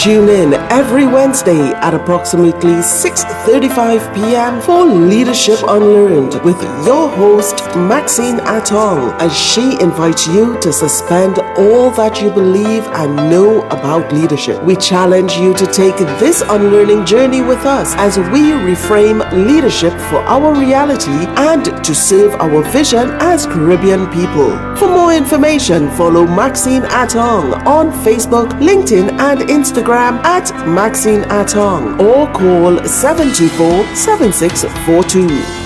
tune in every Wednesday at approximately 6:35 p.m. for Leadership Unlearned with your host Maxine Atong as she invites you to suspend all that you believe and know about leadership. We challenge you to take this unlearning journey with us as we reframe leadership for our reality and to serve our vision as Caribbean people. For more information, follow Maxine Atong on Facebook, LinkedIn, and Instagram at Maxine Atong or call 724 7642.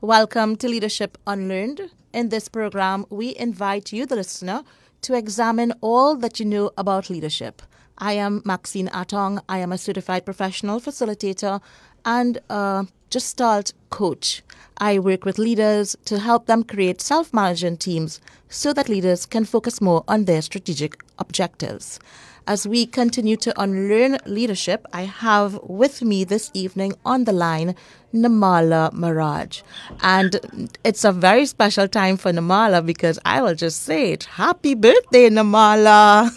Welcome to Leadership Unlearned. In this program, we invite you, the listener, to examine all that you know about leadership. I am Maxine Atong. I am a certified professional facilitator and a Gestalt coach. I work with leaders to help them create self management teams so that leaders can focus more on their strategic objectives. As we continue to unlearn leadership, I have with me this evening on the line Namala Maraj. And it's a very special time for Namala because I will just say it. Happy birthday, Namala!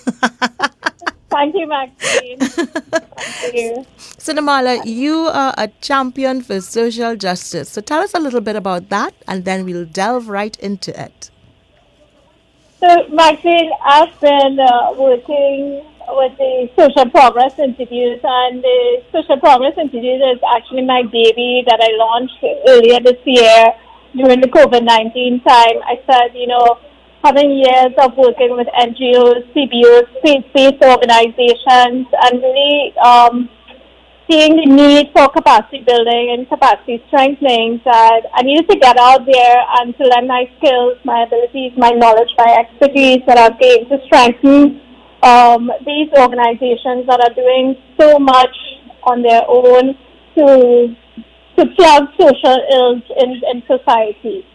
Thank you, Maxine. Thank you. So, Namala, you are a champion for social justice. So, tell us a little bit about that and then we'll delve right into it. So, Maxine, I've been uh, working with the Social Progress Institute, and the Social Progress Institute is actually my baby that I launched earlier this year during the COVID 19 time. I said, you know, having years of working with NGOs, CBOs, faith-based organizations, and really um, seeing the need for capacity building and capacity strengthening, that I needed to get out there and to lend my skills, my abilities, my knowledge, my expertise that I've gained to strengthen um, these organizations that are doing so much on their own to to plug social ills in, in society.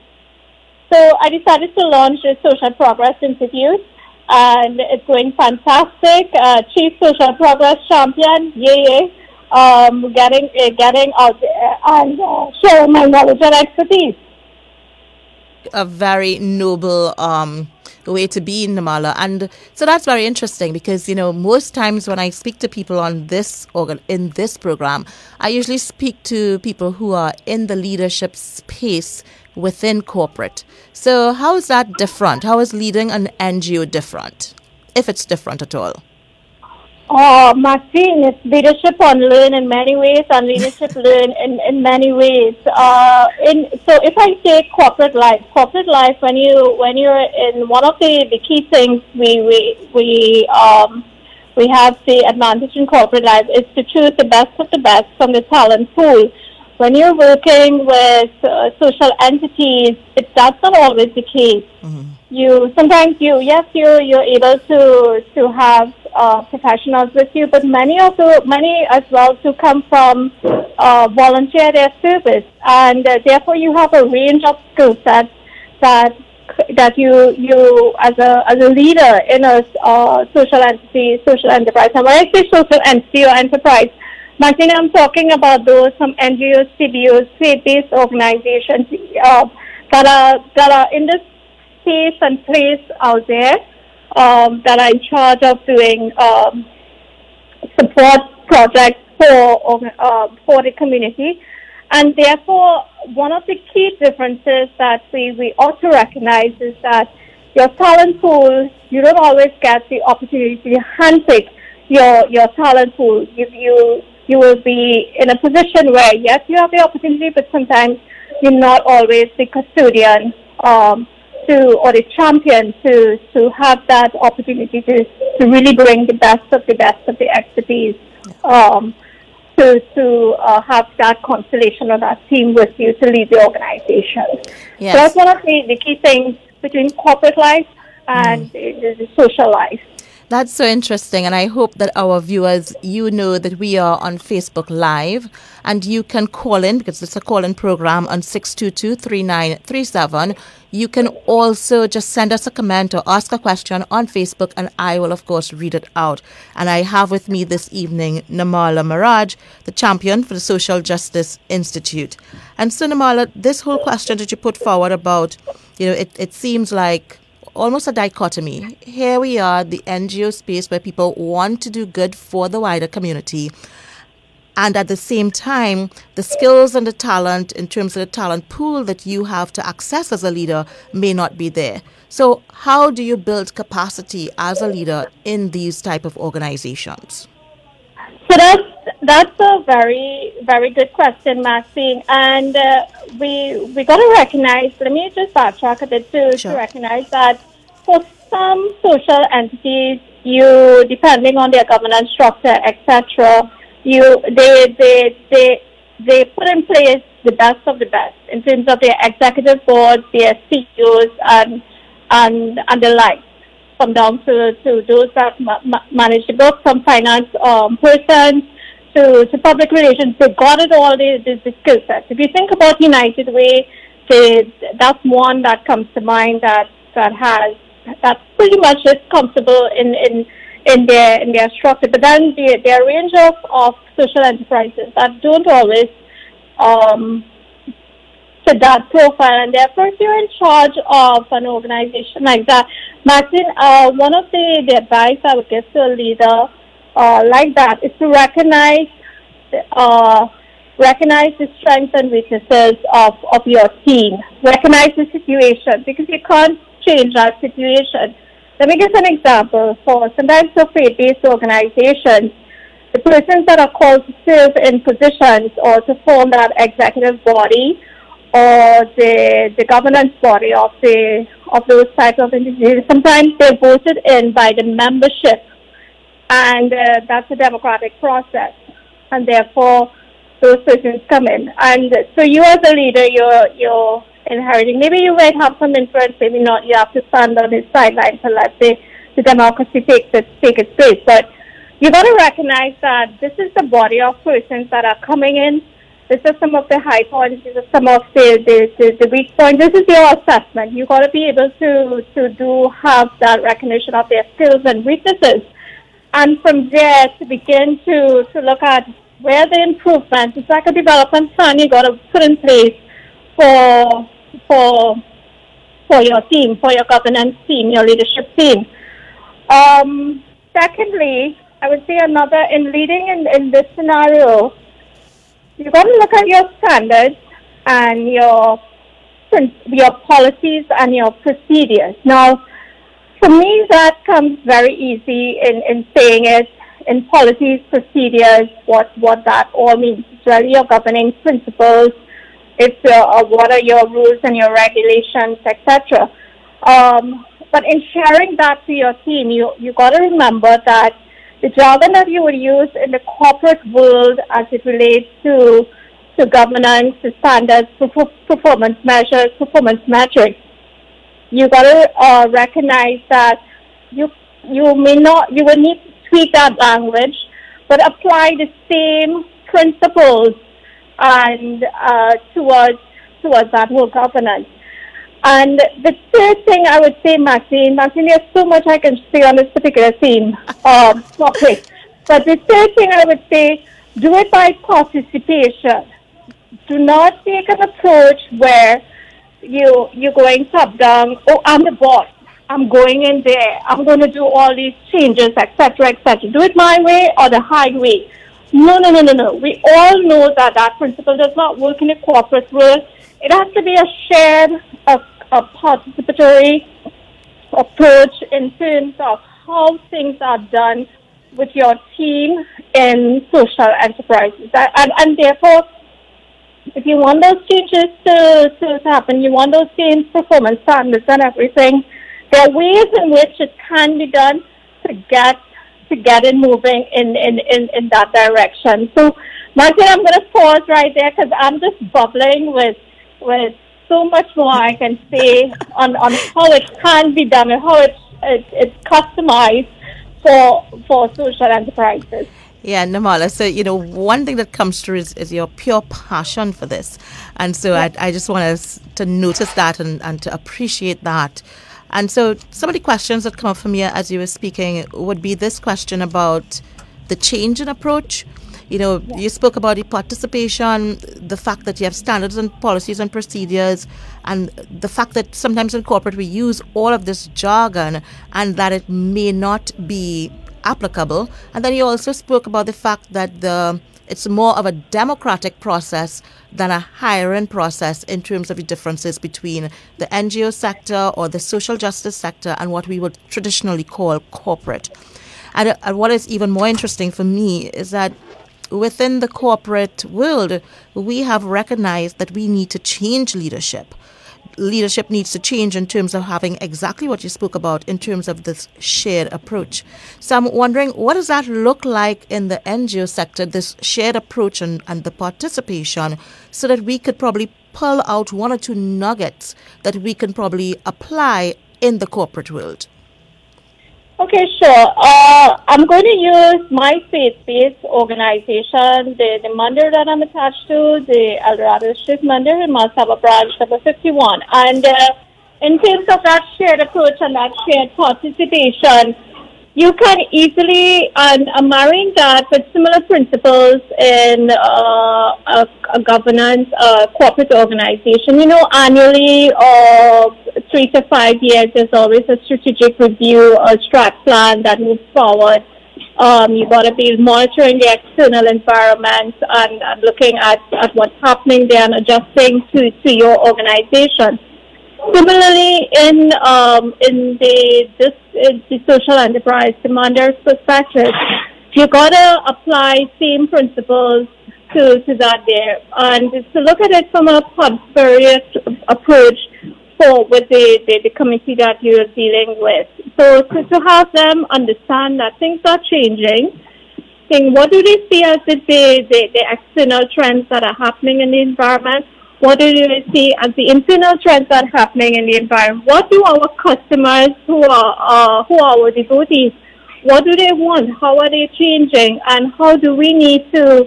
So I decided to launch the Social Progress Institute, and it's going fantastic. Uh, Chief Social Progress Champion, yay. Um, getting uh, getting out there and uh, sharing my knowledge and expertise. A very noble um, way to be in Namala. And so that's very interesting because, you know, most times when I speak to people on this organ in this program, I usually speak to people who are in the leadership space within corporate. So how is that different? How is leading an NGO different? If it's different at all. Oh, Maxine, it's leadership on learn in many ways and leadership learn in, in many ways. Uh, in, so if I say corporate life, corporate life, when you, when you're in one of the, the key things we, we, we, um, we have the advantage in corporate life is to choose the best of the best from the talent pool. When you're working with uh, social entities, it, that's not always the case. Mm-hmm. You sometimes you yes you you're able to to have uh, professionals with you, but many also many as well to come from uh, volunteer their service, and uh, therefore you have a range of skill sets that that you you as a as a leader in a uh, social entity, social enterprise. And when I say social entity or enterprise, Martina, I'm talking about those from NGOs, CBOs, faith-based organizations uh, that are that are in this space and place out there um, that are in charge of doing um, support projects for uh, for the community. And therefore, one of the key differences that we, we ought to recognize is that your talent pool, you don't always get the opportunity to handpick your, your talent pool. You, you, you will be in a position where, yes, you have the opportunity, but sometimes you're not always the custodian um, to or the champion to to have that opportunity to to really bring the best of the best of the expertise um, to to uh, have that constellation or that team with you to lead the organization. Yes. So that's one of the, the key things between corporate life and mm. the, the social life. That's so interesting. And I hope that our viewers, you know that we are on Facebook Live and you can call in because it's a call in program on 622 3937. You can also just send us a comment or ask a question on Facebook and I will, of course, read it out. And I have with me this evening Namala Maraj, the champion for the Social Justice Institute. And so, Namala, this whole question that you put forward about, you know, it, it seems like almost a dichotomy. Here we are, the NGO space where people want to do good for the wider community. And at the same time, the skills and the talent, in terms of the talent pool that you have to access as a leader, may not be there. So, how do you build capacity as a leader in these type of organizations? So that's a very very good question, Maxine, and uh, we we got to recognize. Let me just backtrack a bit to, sure. to recognize that for some social entities, you depending on their governance structure, etc., you they they they they put in place the best of the best in terms of their executive boards, their CEOs, and and and the like. from down to, to those that ma- manage the book, from finance um, persons, to, public relations. They got it all, the, the, the skill sets. If you think about United Way, they, that's one that comes to mind that, that has, that's pretty much is comfortable in, in, in their, in their structure. But then the, their range of, of social enterprises that don't always, um, fit that profile, and therefore if you're in charge of an organization like that, Martin, uh, one of the, the advice I would give to a leader uh, like that is to recognize uh, recognize the strengths and weaknesses of, of your team. Recognize the situation because you can't change that situation. Let me give an example. For sometimes for faith-based organizations, the persons that are called to serve in positions or to form that executive body or the the governance body of the of those types of institutions. Sometimes they're voted in by the membership, and uh, that's a democratic process, and therefore those persons come in. And so you as a leader, you're you're inheriting. Maybe you might have some influence, maybe not. You have to stand on the sidelines and let the, the democracy take its take its place. But you got to recognize that this is the body of persons that are coming in this is some of the high points. These are some of the, the, the, the weak points. This is your assessment. You've got to be able to, to do have that recognition of their skills and weaknesses. And from there to begin to, to look at where the improvements, it's like a development plan you got to put in place for, for, for your team, for your governance team, your leadership team. Um, secondly, I would say another in leading in, in this scenario, you've got to look at your standards and your your policies and your procedures. Now, for me, that comes very easy in, in saying it in policies, procedures, what, what that all means. It's really your governing principles. Your, uh, what are your rules and your regulations, etc. Um, but in sharing that to your team, you you got to remember that the jargon that you would use in the corporate world as it relates to to governance, to standards, performance measures, performance metrics. You got to uh, recognize that you you may not you will need to tweak that language, but apply the same principles and uh, towards towards that whole governance. And the third thing I would say, Maxine, Maxine, there's so much I can say on this particular theme um, topic. But the third thing I would say, do it by participation. Do not take an approach where you you're going top down. Oh, I'm the boss. I'm going in there. I'm going to do all these changes, etc., etc. Do it my way or the highway. No, no, no, no, no. We all know that that principle does not work in a corporate world. It has to be a shared, a, a participatory approach in terms of how things are done with your team in social enterprises. And, and therefore, if you want those changes to, to, happen, you want those same performance standards and everything, there are ways in which it can be done to get to get it moving in, in, in, in that direction. So, Martin, I'm going to pause right there because I'm just bubbling with with so much more I can say on, on how it can be done and how it, it, it's customized for for social enterprises. Yeah, Namala. So, you know, one thing that comes through is, is your pure passion for this. And so yeah. I, I just want us to notice that and, and to appreciate that. And so some of the questions that come up from you as you were speaking would be this question about the change in approach You know, you spoke about the participation, the fact that you have standards and policies and procedures, and the fact that sometimes in corporate we use all of this jargon and that it may not be applicable. And then you also spoke about the fact that the it's more of a democratic process than a hiring process in terms of the differences between the NGO sector or the social justice sector and what we would traditionally call corporate. And, and what is even more interesting for me is that within the corporate world, we have recognized that we need to change leadership leadership needs to change in terms of having exactly what you spoke about in terms of this shared approach. So I'm wondering, what does that look like in the NGO sector, this shared approach and, and the participation, so that we could probably pull out one or two nuggets that we can probably apply in the corporate world? Okay, sure. Uh, I'm going to use my faith-based organization, the, the Mandir that I'm attached to, the El Dorado Street Mandir in Maha Sabha branch number 51. And uh, in terms of that shared approach and that shared participation, you can easily and uh, marrying that with similar principles in uh, a, a, governance, a corporate organization. You know, annually or three to five years, there's always a strategic review, a strat plan that moves forward. Um, you got to be monitoring the external environment and, and looking at, at what's happening there and adjusting to, to your organization. Similarly, in um, in the this in the social enterprise the Mandir's perspective, you gotta apply same principles to to that there, and to look at it from a various approach for with the, the, the committee that you're dealing with. So to, to have them understand that things are changing. Saying what do they see as the, the, the external trends that are happening in the environment? What do you see as the internal trends that are happening in the environment? What do our customers who are uh, who are our devotees? What do they want? How are they changing? And how do we need to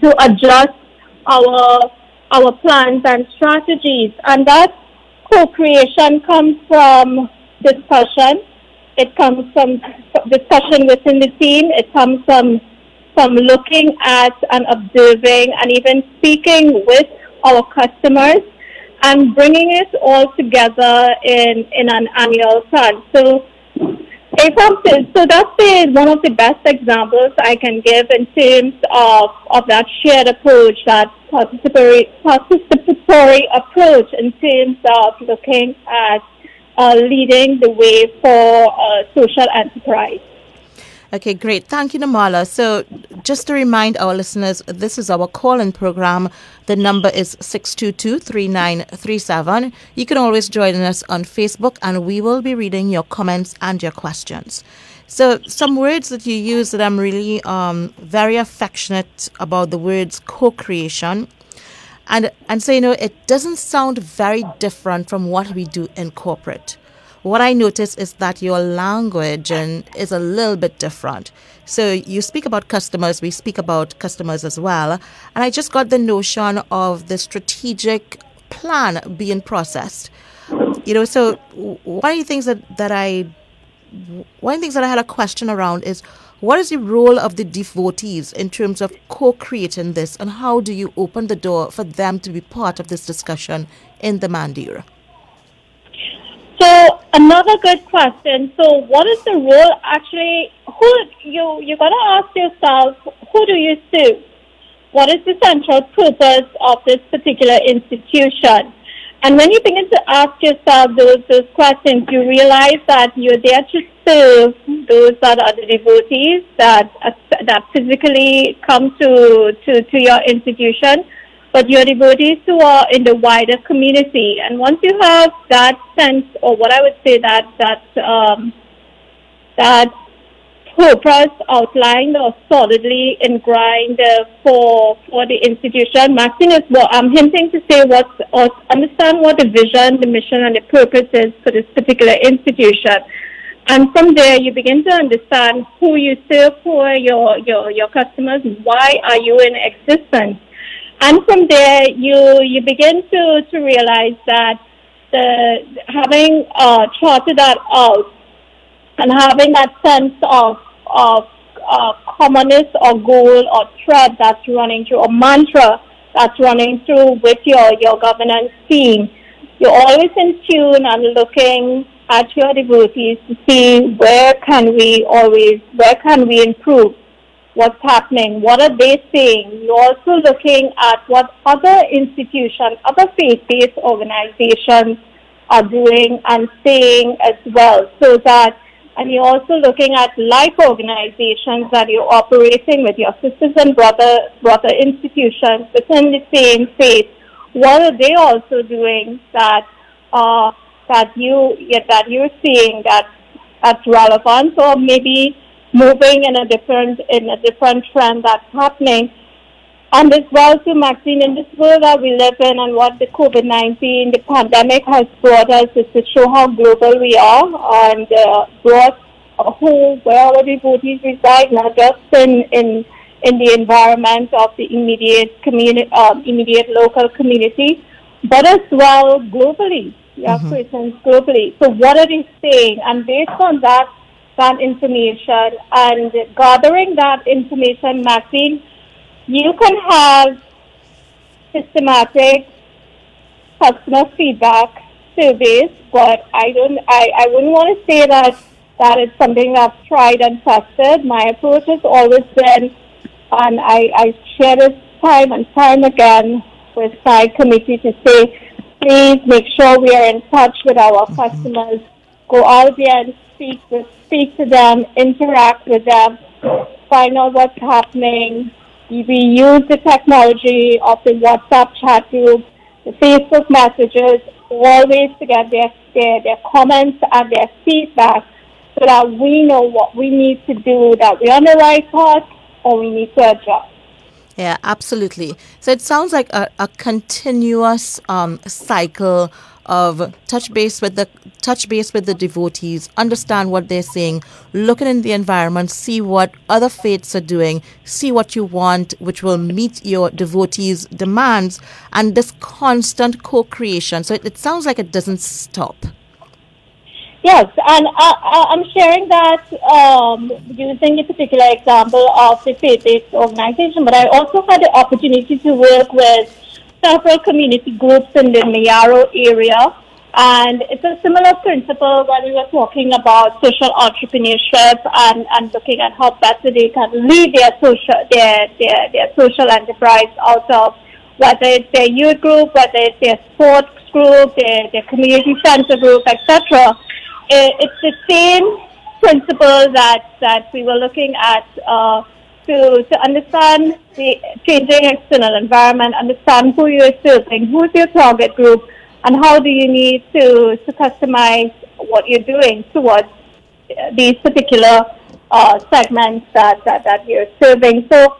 to adjust our our plans and strategies? And that co-creation comes from discussion. It comes from discussion within the team. It comes from from looking at and observing and even speaking with our customers and bringing it all together in, in an annual plan. So, so that's the, one of the best examples I can give in terms of, of that shared approach, that participatory, participatory approach in terms of looking at uh, leading the way for uh, social enterprise. Okay, great. Thank you, Namala. So, just to remind our listeners, this is our call in program. The number is 622 3937. You can always join us on Facebook, and we will be reading your comments and your questions. So, some words that you use that I'm really um, very affectionate about the words co creation. And, and so, you know, it doesn't sound very different from what we do in corporate what I notice is that your language and is a little bit different. So you speak about customers, we speak about customers as well. And I just got the notion of the strategic plan being processed. You know, so one of the things that, that I one of the things that I had a question around is what is the role of the devotees in terms of co-creating this and how do you open the door for them to be part of this discussion in the Mandir? Another good question. So what is the role actually? Who you you gotta ask yourself who do you serve? What is the central purpose of this particular institution? And when you begin to ask yourself those those questions, you realize that you're there to serve those that are the devotees that that physically come to to, to your institution but your devotees who are in the wider community. And once you have that sense, or what I would say that that um, that purpose outlined or solidly ingrained uh, for for the institution, Maxine is I'm hinting to say what or understand what the vision, the mission, and the purpose is for this particular institution. And from there, you begin to understand who you serve, who are your, your, your customers, why are you in existence and from there, you you begin to, to realize that the having uh, charted that out and having that sense of of uh, commonest or goal or thread that's running through, or mantra that's running through with your, your governance team. You're always in tune and looking at your devotees to see where can we always, where can we improve what's happening, what are they saying. You're also looking at what other institutions, other faith-based organizations are doing and saying as well, so that and you're also looking at like organizations that you're operating with your sisters and brother brother institutions within the same faith. What are they also doing that uh, that you yeah, that you're seeing that that's relevant, or maybe moving in a different in a different trend that's happening. And as well to Maxine, in this world that we live in and what the COVID-19, the pandemic has brought us is to show how global we are and uh, brought who, where our devotees reside, not just in, in, in the environment of the immediate community, um, immediate local community, but as well globally. Have mm-hmm. Christians globally. So what are they saying? And based on that, that information and gathering that information, Maxine, you can have systematic customer feedback surveys, but I don't, I, I wouldn't want to say that that is something I've tried and tested. My approach has always been, and I, I share this time and time again with my committee to say, please make sure we are in touch with our mm-hmm. customers. Go out there and speak with, speak to them, interact with them, find out what's happening, we use the technology of the WhatsApp chat group, the Facebook messages, always to get their, their, their comments and their feedback so that we know what we need to do, that we're on the right path or we need to adjust. Yeah, absolutely. So it sounds like a, a continuous um, cycle of touch base with the touch base with the devotees, understand what they're saying, looking in the environment, see what other faiths are doing, see what you want, which will meet your devotees' demands, and this constant co-creation. So it, it sounds like it doesn't stop. Yes, and I, am sharing that um, using a particular example of the faith-based organization, but I also had the opportunity to work with several community groups in the Mayaro area. And it's a similar principle when we were talking about social entrepreneurship and, and looking at how better they can lead their social their, their, their social enterprise out of whether it's their youth group, whether it's their sports group, their, their community center group, etc. It's the same principle that, that we were looking at uh, to, to understand the changing external environment, understand who you're serving, who's your target group, and how do you need to, to customize what you're doing towards these particular uh, segments that, that, that you're serving. So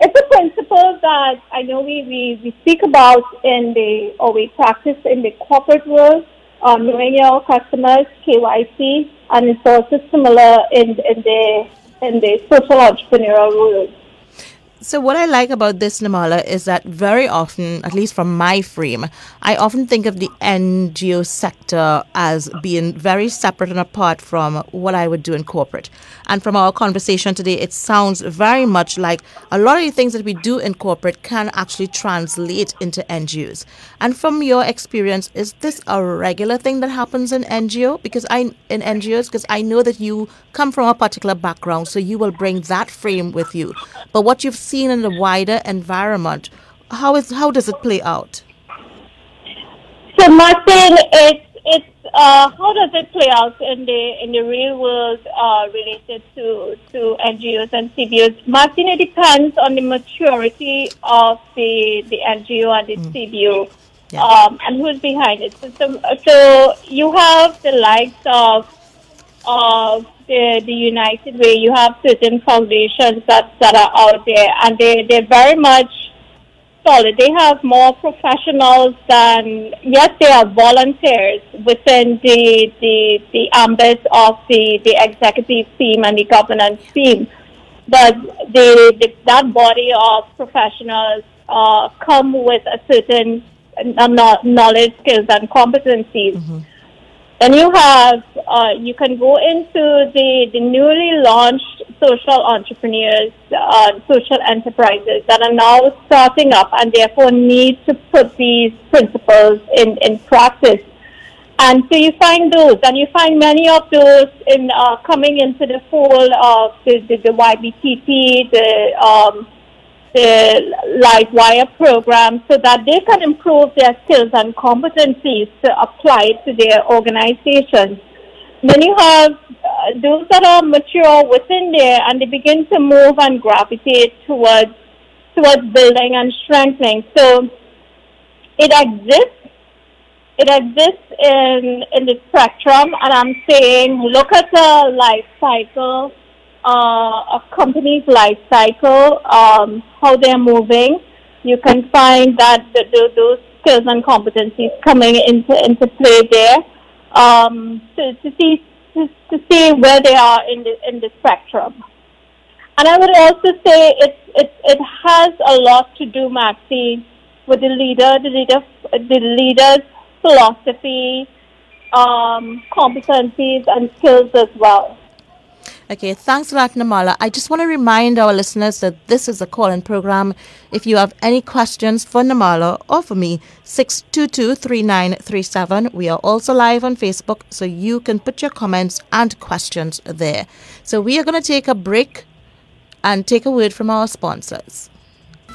it's a principle that I know we, we, we speak about in the, or we practice in the corporate world, um, knowing your customers, KYC, and it's also similar in, in the in the social entrepreneurial world. So, what I like about this, Namala is that very often, at least from my frame, I often think of the NGO sector as being very separate and apart from what I would do in corporate. And from our conversation today, it sounds very much like a lot of the things that we do in corporate can actually translate into NGOs. And from your experience, is this a regular thing that happens in NGO? Because I in NGOs, because I know that you come from a particular background, so you will bring that frame with you. But what you've seen in the wider environment, how is how does it play out? So, Martin, it's it's uh, how does it play out in the in the real world uh, related to to NGOs and CBOs? Martin, it depends on the maturity of the the NGO and the mm. CBO. Yeah. Um, and who's behind it. So, so, so you have the likes of of the, the United Way, you have certain foundations that, that are out there, and they, they're very much solid. They have more professionals than, yes, they are volunteers within the, the, the ambit of the, the executive team and the governance team. But the, the that body of professionals uh, come with a certain uh, knowledge, skills, and competencies. Mm-hmm then you have, uh, you can go into the, the newly launched social entrepreneurs, uh, social enterprises that are now starting up and therefore need to put these principles in, in practice. And so you find those, and you find many of those in uh, coming into the fold of the, the, the YBTT, the um, the LiveWire program so that they can improve their skills and competencies to apply to their organizations. Then you have uh, those that are mature within there and they begin to move and gravitate towards towards building and strengthening. So it exists. It exists in in the spectrum, and I'm saying look at the life cycle uh, a company's life cycle, um, how they're moving. You can find that the, the, those skills and competencies coming into, into play there um, to, to, see, to, to see where they are in the, in the spectrum. And I would also say it, it, it has a lot to do, Maxine, with the leader, the leader, the leader's philosophy, um, competencies, and skills as well. Okay, thanks a lot, Namala. I just want to remind our listeners that this is a call-in program. If you have any questions for Namala or for me, 622-3937. We are also live on Facebook, so you can put your comments and questions there. So we are going to take a break and take a word from our sponsors.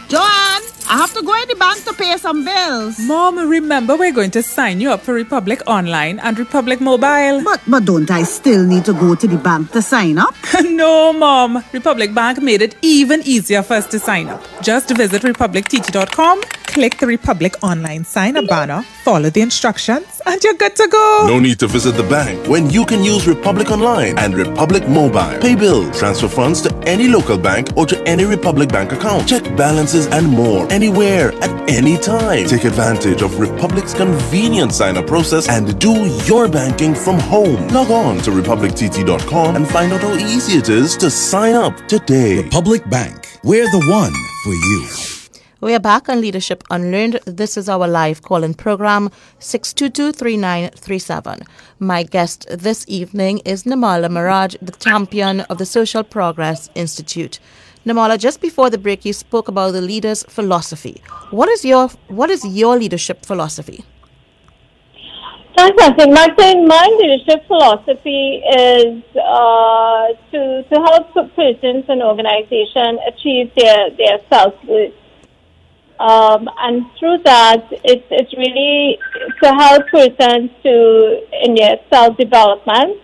Joanne, I have to go in the bank to pay some bills. Mom, remember we're going to sign you up for Republic Online and Republic Mobile. But but don't I still need to go to the bank to sign up? no, Mom. Republic Bank made it even easier for us to sign up. Just visit republictt.com, click the Republic Online sign up banner, follow the instructions, and you're good to go. No need to visit the bank when you can use Republic Online and Republic Mobile. Pay bills, transfer funds to any local bank or to any Republic Bank account. Check balances and more anywhere at any time. Take advantage of Republic's convenient sign up process and do your banking from home. Log on to republictt.com and find out how easy it is to sign up today. Republic Bank, we're the one for you. We are back on Leadership Unlearned. This is our live call in program 6223937. My guest this evening is Namala Maraj, the champion of the Social Progress Institute. Namala, just before the break, you spoke about the leader's philosophy. What is your what is your leadership philosophy? Thanks, Martin. My leadership philosophy is uh, to to help persons and organizations achieve their their self. Um, and through that, it's, it's really to help persons to in their self development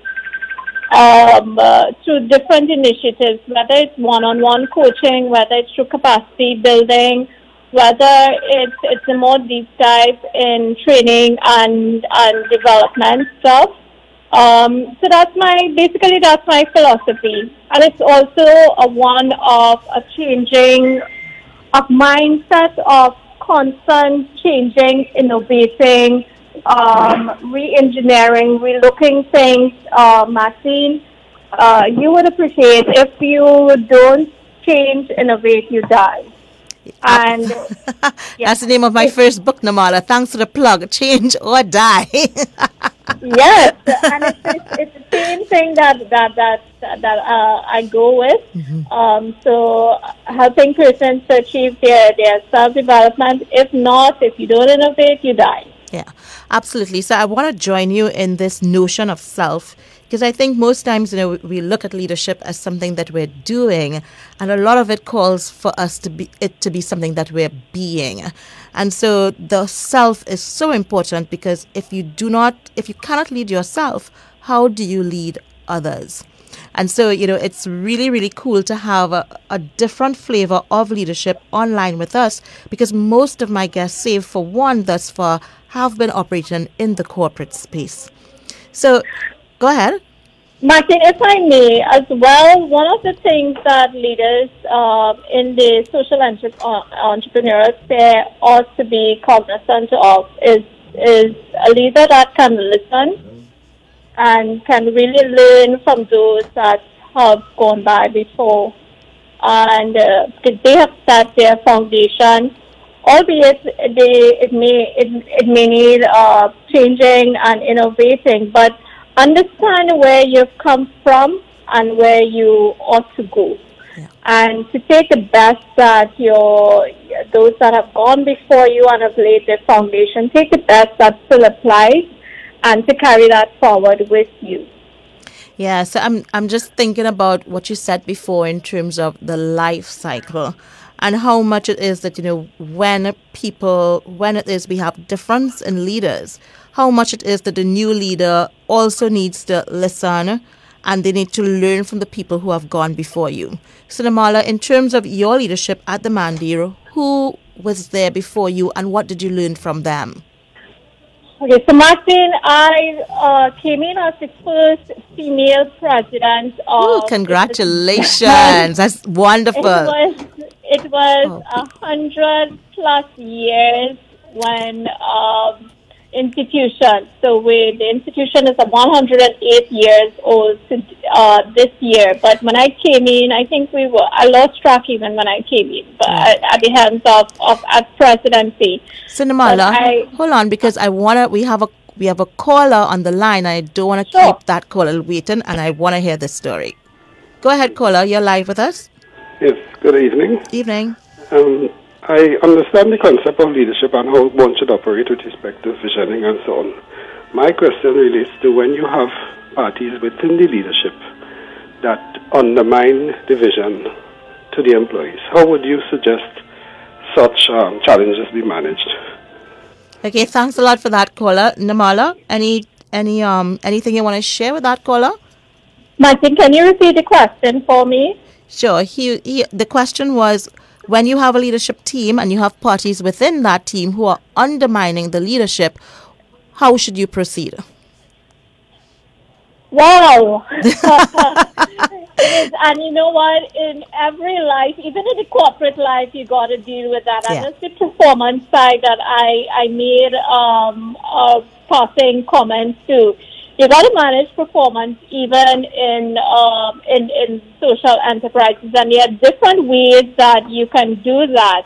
um, uh, through different initiatives, whether it's one-on-one coaching, whether it's through capacity building, whether it's it's a more deep dive in training and and development stuff. Um, so that's my basically that's my philosophy, and it's also a one of a changing of mindset of constant changing, innovating um, re-engineering, re-looking things, uh, Maxine, uh, you would appreciate if you don't change, innovate, you die. And yeah. that's the name of my first book, Namala. Thanks for the plug. Change or die. yes, and it's, it's, it's, the that that that that uh, I go with. Mm-hmm. Um, so helping persons to achieve their their self development. If not, if you don't innovate, you die. Yeah, absolutely. So I want to join you in this notion of self because I think most times, you know, we look at leadership as something that we're doing, and a lot of it calls for us to be it to be something that we're being. And so the self is so important because if you do not, if you cannot lead yourself, how do you lead others? And so, you know, it's really, really cool to have a, a, different flavor of leadership online with us because most of my guests, save for one thus far, have been operating in the corporate space. So, go ahead. Martin, if I may, as well, one of the things that leaders uh, in the social entre- uh, entrepreneurial sphere ought to be cognizant of is is a leader that can listen and can really learn from those that have gone by before. And uh, they have set their foundation, albeit they, it may it, it may need uh, changing and innovating, but understand where you've come from and where you ought to go. And to take the best that your those that have gone before you and have laid the foundation, take the best that still applies and to carry that forward with you. Yeah, so I'm I'm just thinking about what you said before in terms of the life cycle and how much it is that you know when people when it is we have difference in leaders, how much it is that the new leader also needs to listen and they need to learn from the people who have gone before you. So Namala, in terms of your leadership at the Mandir, who was there before you and what did you learn from them? Okay, so Martin, I uh, came in as the first female president of. Ooh, congratulations! That's wonderful. It was it was Oh, a hundred plus years when um, institution. So we, the institution is a 108 years old uh, this year. But when I came in, I think we were I lost track even when I came in, but at, at the hands of of at presidency. So Namala, But I- hold on because I wanna. We have a we have a caller on the line. I don't want to Sure. keep that caller waiting, and I want to hear the story. Go ahead, caller. You're live with us. Yes, good evening. Evening. Um, I understand the concept of leadership and how one should operate with respect to visioning and so on. My question relates to when you have parties within the leadership that undermine the vision to the employees. How would you suggest such um, challenges be managed? Okay, thanks a lot for that caller, Namala. Any any um anything you want to share with that caller? Martin, can you repeat the question for me? Sure. He, he the question was when you have a leadership team and you have parties within that team who are undermining the leadership, how should you proceed? Wow. Is, and you know what? In every life, even in the corporate life, you got to deal with that. Yeah. And that's the performance side that I I made um, uh, passing comments to. You got to manage performance even in um, in in social enterprises, and there are different ways that you can do that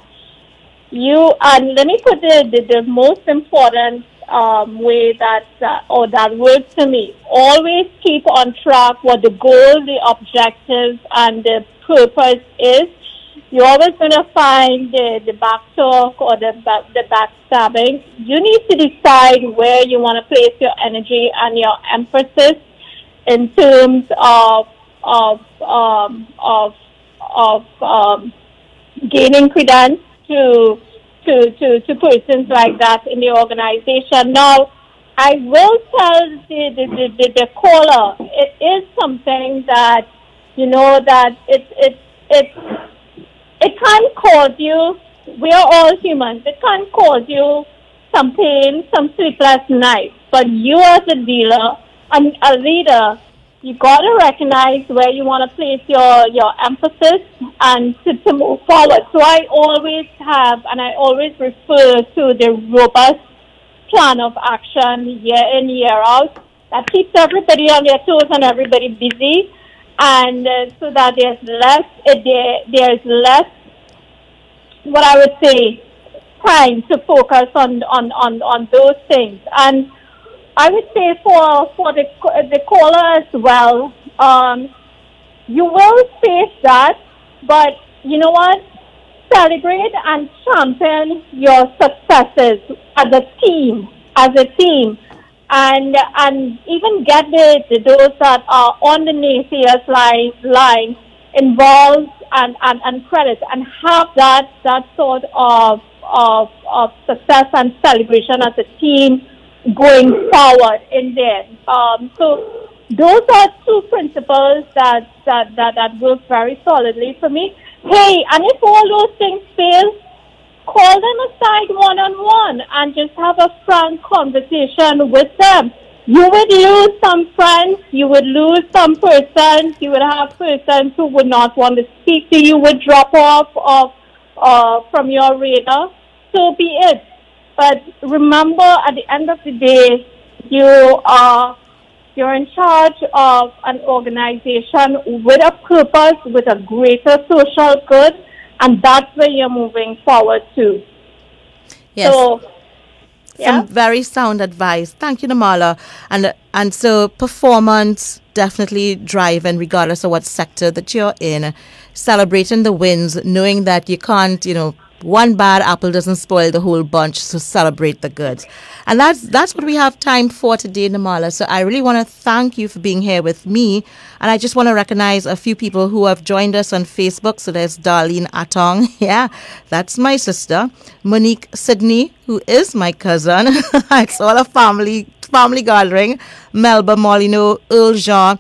you and let me put the, the, the most important um, way that uh, or that works for me. Always keep on track what the goal, the objectives, and the purpose is. You're always going to find the, the back talk or the the backstabbing. You need to decide where you want to place your energy and your emphasis in terms of of um, of of um, gaining credence to to to to persons like that in the organization. Now, I will tell the the, the, the, the caller it is something that you know that it it it it can cause you. We are all humans. It can cause you some pain, some sleepless nights. But you, as a dealer and a leader, you got to recognize where you want to place your, your emphasis and to, to move forward. So I always have, and I always refer to the robust plan of action year in, year out that keeps everybody on their toes and everybody busy. And uh, so that there's less, uh, there, there's less, what I would say, time to focus on, on, on, on those things. And I would say for for the the caller as well, um, you will face that, but you know what? Celebrate and champion your successes as a team, as a team, and and even get the, those that are on the naysayers line line involved and, and, and credit and have that that sort of of of success and celebration as a team going forward in there. Um, so those are two principles that, that, that, that work very solidly for me. Hey, and if all those things fail, call them aside one on one and just have a frank conversation with them. You would lose some friends, you would lose some persons, you would have persons who would not want to speak to you, would drop off of, uh, from your radar. So be it. But remember, at the end of the day, you are you're in charge of an organization with a purpose, with a greater social good, and that's where you're moving forward to. Yes. So, yeah. Some very sound advice. Thank you, Namala. And and so performance, definitely driving, regardless of what sector that you're in, celebrating the wins, knowing that you can't, you know, one bad apple doesn't spoil the whole bunch, so celebrate the goods. And that's that's what we have time for today, Namala. So I really want to thank you for being here with me. And I just want to recognize a few people who have joined us on Facebook. So there's Darlene Atong. Yeah, that's my sister. Monique Sydney, who is my cousin. it's all a family family gathering. Melba Molino, Earl Jean,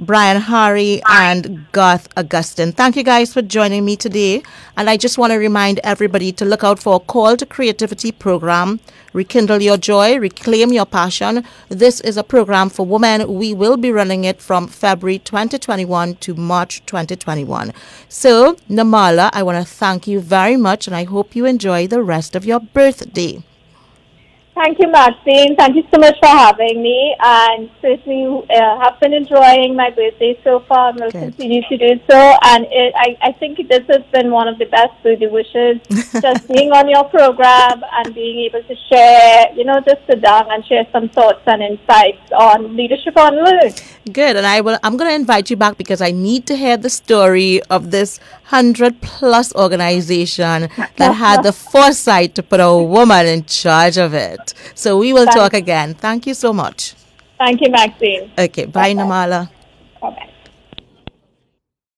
Brian Harry, and Garth Augustine. Thank you guys for joining me today. And I just want to remind everybody to look out for a Call to Creativity program. Rekindle your joy, reclaim your passion. This is a program for women. We will be running it from February 2021 to March 2021. So, Namala, I want to thank you very much and I hope you enjoy the rest of your birthday. Thank you, Maxine. Thank you so much for having me. And certainly uh, have been enjoying my birthday so far and will Good. continue to do so. And it, I, I think this has been one of the best birthday wishes, just being on your program and being able to share, you know, just sit down and share some thoughts and insights on leadership on learn. Good, and I will. I'm going to invite you back because I need to hear the story of this hundred plus organization that had the foresight to put a woman in charge of it. So we will Thank- talk again. Thank you so much. Thank you, Maxine. Okay, bye, Namala.